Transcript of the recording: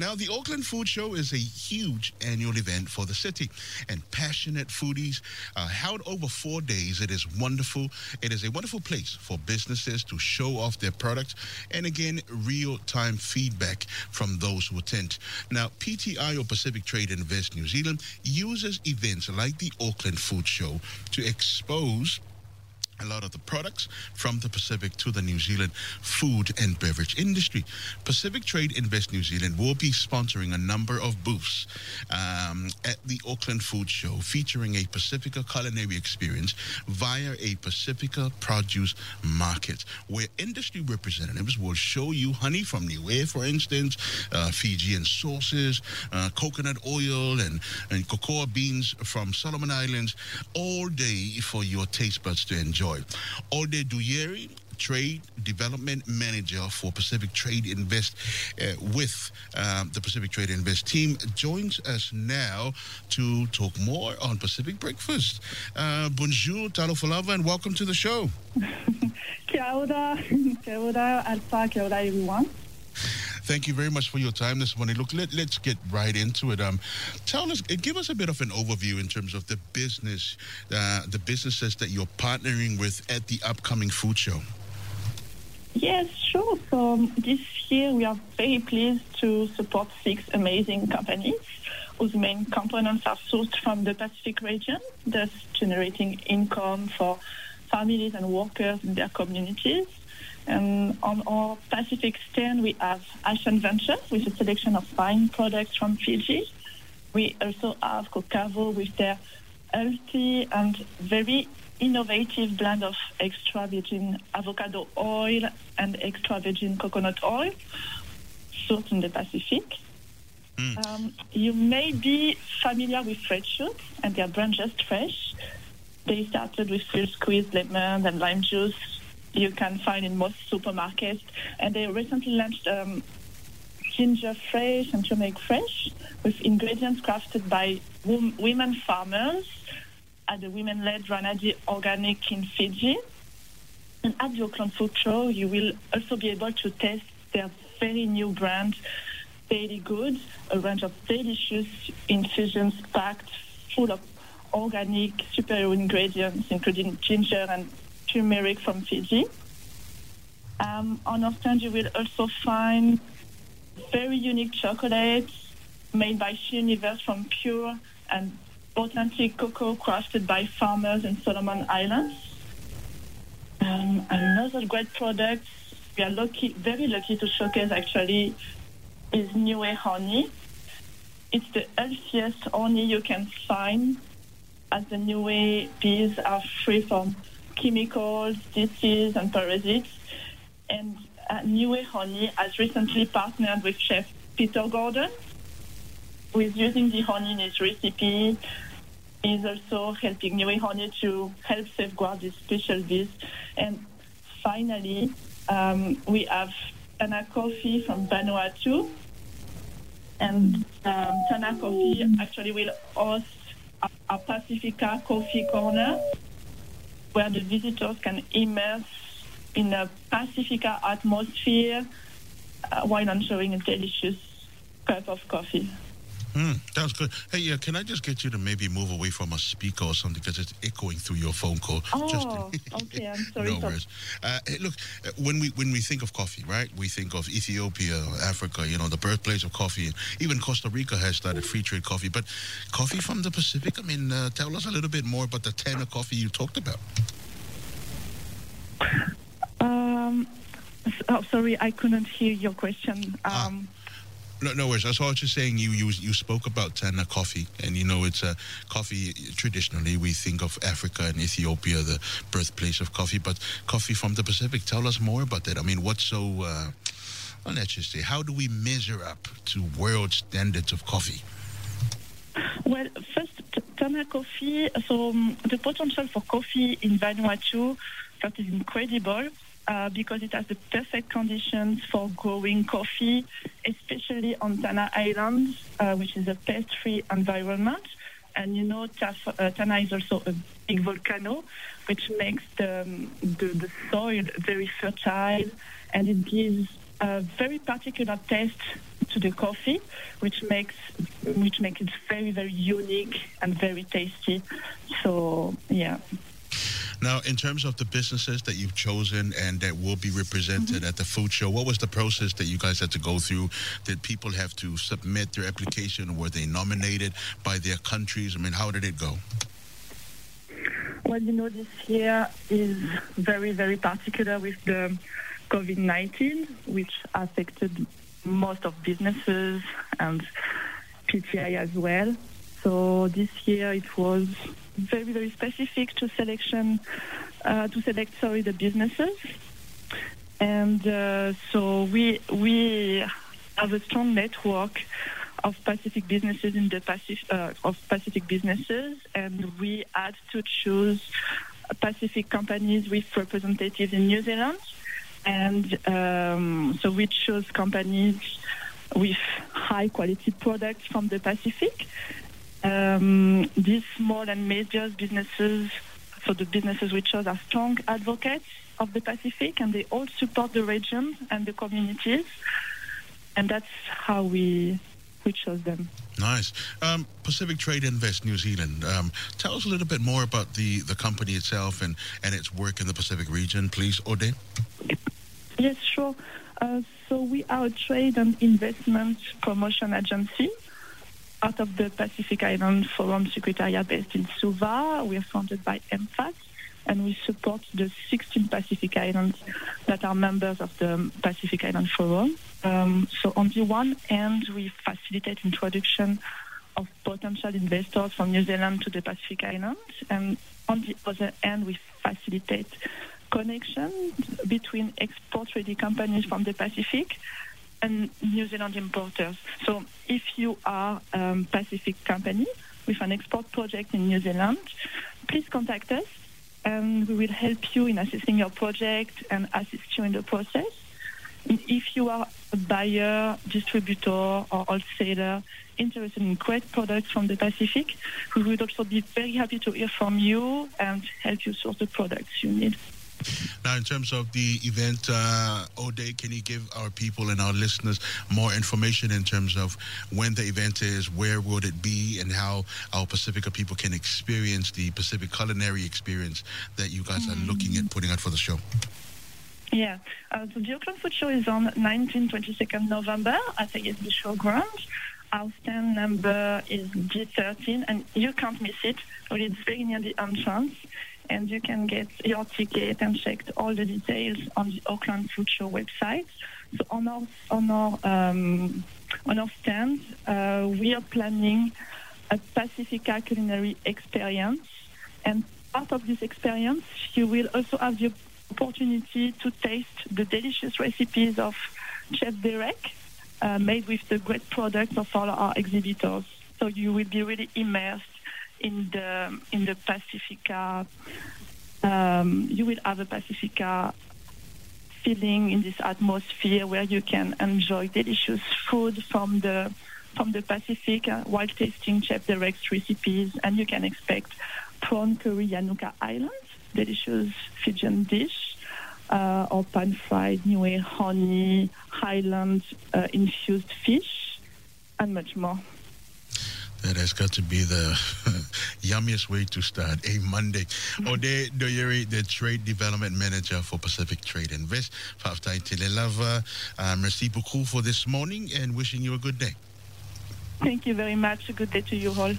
Now, the Auckland Food Show is a huge annual event for the city, and passionate foodies held over four days. It is wonderful. It is a wonderful place for businesses to show off their products and again, real time feedback from those who attend. Now, PTI or Pacific Trade Invest New Zealand uses events like the Auckland Food Show to expose a lot of the products from the Pacific to the New Zealand food and beverage industry. Pacific Trade Invest New Zealand will be sponsoring a number of booths um, at the Auckland Food Show featuring a Pacifica culinary experience via a Pacifica produce market where industry representatives will show you honey from Niue, for instance, uh, Fijian sauces, uh, coconut oil, and, and cocoa beans from Solomon Islands all day for your taste buds to enjoy. Ode Duyeri, Trade Development Manager for Pacific Trade Invest uh, with um, the Pacific Trade Invest team, joins us now to talk more on Pacific Breakfast. Uh, bonjour, Talofa lava, and welcome to the show. Kia ora, kia ora, Alpha, kia ora, everyone. Thank you very much for your time this morning. Look, let, let's get right into it. Um, tell us, give us a bit of an overview in terms of the business, uh, the businesses that you're partnering with at the upcoming food show. Yes, sure. So um, this year we are very pleased to support six amazing companies whose main components are sourced from the Pacific region, thus generating income for families and workers in their communities. And on our Pacific stand, we have Ashen Venture with a selection of fine products from Fiji. We also have Cocavo with their healthy and very innovative blend of extra virgin avocado oil and extra virgin coconut oil sourced in the Pacific. Mm. Um, you may be familiar with Fresh Shoot and their brand Just Fresh. They started with fresh squeezed lemon and lime juice you can find in most supermarkets. And they recently launched um, ginger fresh and turmeric fresh with ingredients crafted by wom- women farmers at the women-led Ranadi Organic in Fiji. And at the Auckland Food Show, you will also be able to taste their very new brand, Daily Goods, a range of delicious infusions packed full of organic superior ingredients, including ginger and turmeric from Fiji. Um, on our stand, you will also find very unique chocolates made by She Universe from pure and authentic cocoa crafted by farmers in Solomon Islands. Um, another great product we are lucky, very lucky to showcase actually is Niue honey. It's the healthiest honey you can find as the Niue bees are free from chemicals, disease, and parasites. And uh, Niue Honey has recently partnered with Chef Peter Gordon, who is using the honey in his recipe. He's also helping Niue Honey to help safeguard these special bees. And finally, um, we have Tanna Coffee from Vanuatu. And um, Tanna Coffee actually will host a, Pacifica Coffee Corner where the visitors can immerse in a Pacifica atmosphere uh, while enjoying a delicious cup of coffee. Mm, that's good. Hey, yeah, can I just get you to maybe move away from a speaker or something because it's echoing through your phone call? Oh, just okay. I'm sorry. no worries. Uh, hey, look, uh, when we when we think of coffee, right? We think of Ethiopia, Africa. You know, the birthplace of coffee. And even Costa Rica has started free trade coffee. But coffee from the Pacific. I mean, uh, tell us a little bit more about the Tanna coffee you talked about. Um, oh, sorry, I couldn't hear your question. Ah. No, no worries. I was just saying you, you you spoke about Tanna coffee, and you know it's a coffee. Traditionally, we think of Africa and Ethiopia, the birthplace of coffee, but coffee from the Pacific. Tell us more about that. I mean, what's so? Uh, let's just say, how do we measure up to world standards of coffee? Well, first, Tanna Coffee. So um, the potential for coffee in Vanuatu that is incredible uh, because it has the perfect conditions for growing coffee, especially on Tanna Island, uh, which is a pest-free environment. And you know, Taf- uh, Tanna is also a big volcano, which makes the, um, the, the soil very fertile and it gives a very particular taste to the coffee, which makes which makes it very very unique and very tasty. So yeah. Now, in terms of the businesses that you've chosen and that will be represented Mm-hmm. at the food show, what was the process that you guys had to go through? Did people have to submit their application? Were they nominated by their countries? I mean, how did it go? Well, you know, this year is very, very particular with the COVID 19, which affected most of businesses and PTI as well. So this year it was very, very specific to selection, uh, to select, sorry, the businesses. And uh, so we, we have a strong network of Pacific businesses in the Pacific uh, of Pacific businesses, and we had to choose Pacific companies with representatives in New Zealand, and um, so we chose companies with high quality products from the Pacific. Um, these small and major businesses, so the businesses we chose are strong advocates of the Pacific, and they all support the region and the communities, and that's how we we chose them. Nice. Um, Pacific Trade Invest New Zealand. Um, tell us a little bit more about the, the company itself and, and its work in the Pacific region, please, Ode. Yes, sure. Uh, so we are a trade and investment promotion agency out of the Pacific Island Forum Secretariat based in Suva. We are funded by MFAT and we support the 16 Pacific Islands that are members of the Pacific Island Forum. Um, so on the one hand, we facilitate introduction of potential investors from New Zealand to the Pacific Islands, and on the other hand, we facilitate connection between export-ready companies from the Pacific and New Zealand importers. So if you are a um, Pacific company with an export project in New Zealand, please contact us and we will help you in assessing your project and assist you in the process. If you are a buyer, distributor, or wholesaler interested in great products from the Pacific, we would also be very happy to hear from you and help you source the products you need. Now, in terms of the event, uh, Ode, can you give our people and our listeners more information in terms of when the event is, where would it be, and how our Pacifica people can experience the Pacific culinary experience that you guys are looking at putting out for the show? Yeah, uh, so the Auckland Food Show is on 19, 22nd November at the ASB Showground. Our stand number is G13, and you can't miss it. It's very near the entrance, and you can get your ticket and check all the details on the Auckland Food Show website. So on our on our um, on our stand, uh, we are planning a Pacifica culinary experience, and part of this experience, you will also have the opportunity to taste the delicious recipes of Chef Derek, uh, made with the great products of all our exhibitors. So you will be really immersed in the in the Pacifica. Um, you will have a Pacifica feeling in this atmosphere where you can enjoy delicious food from the from the Pacific uh, while tasting Chef Derek's recipes, and you can expect prawn curry Yanuca Island, delicious Fijian dish, uh, or pan fried Niue honey Highland uh, infused fish, and much more. That has got to be the yummiest way to start a Monday. Ode Doyeri, the Trade Development Manager for Pacific Trade Invest. Faftai Telelava, uh, merci beaucoup for this morning and wishing you a good day. Thank you very much. A good day to you all.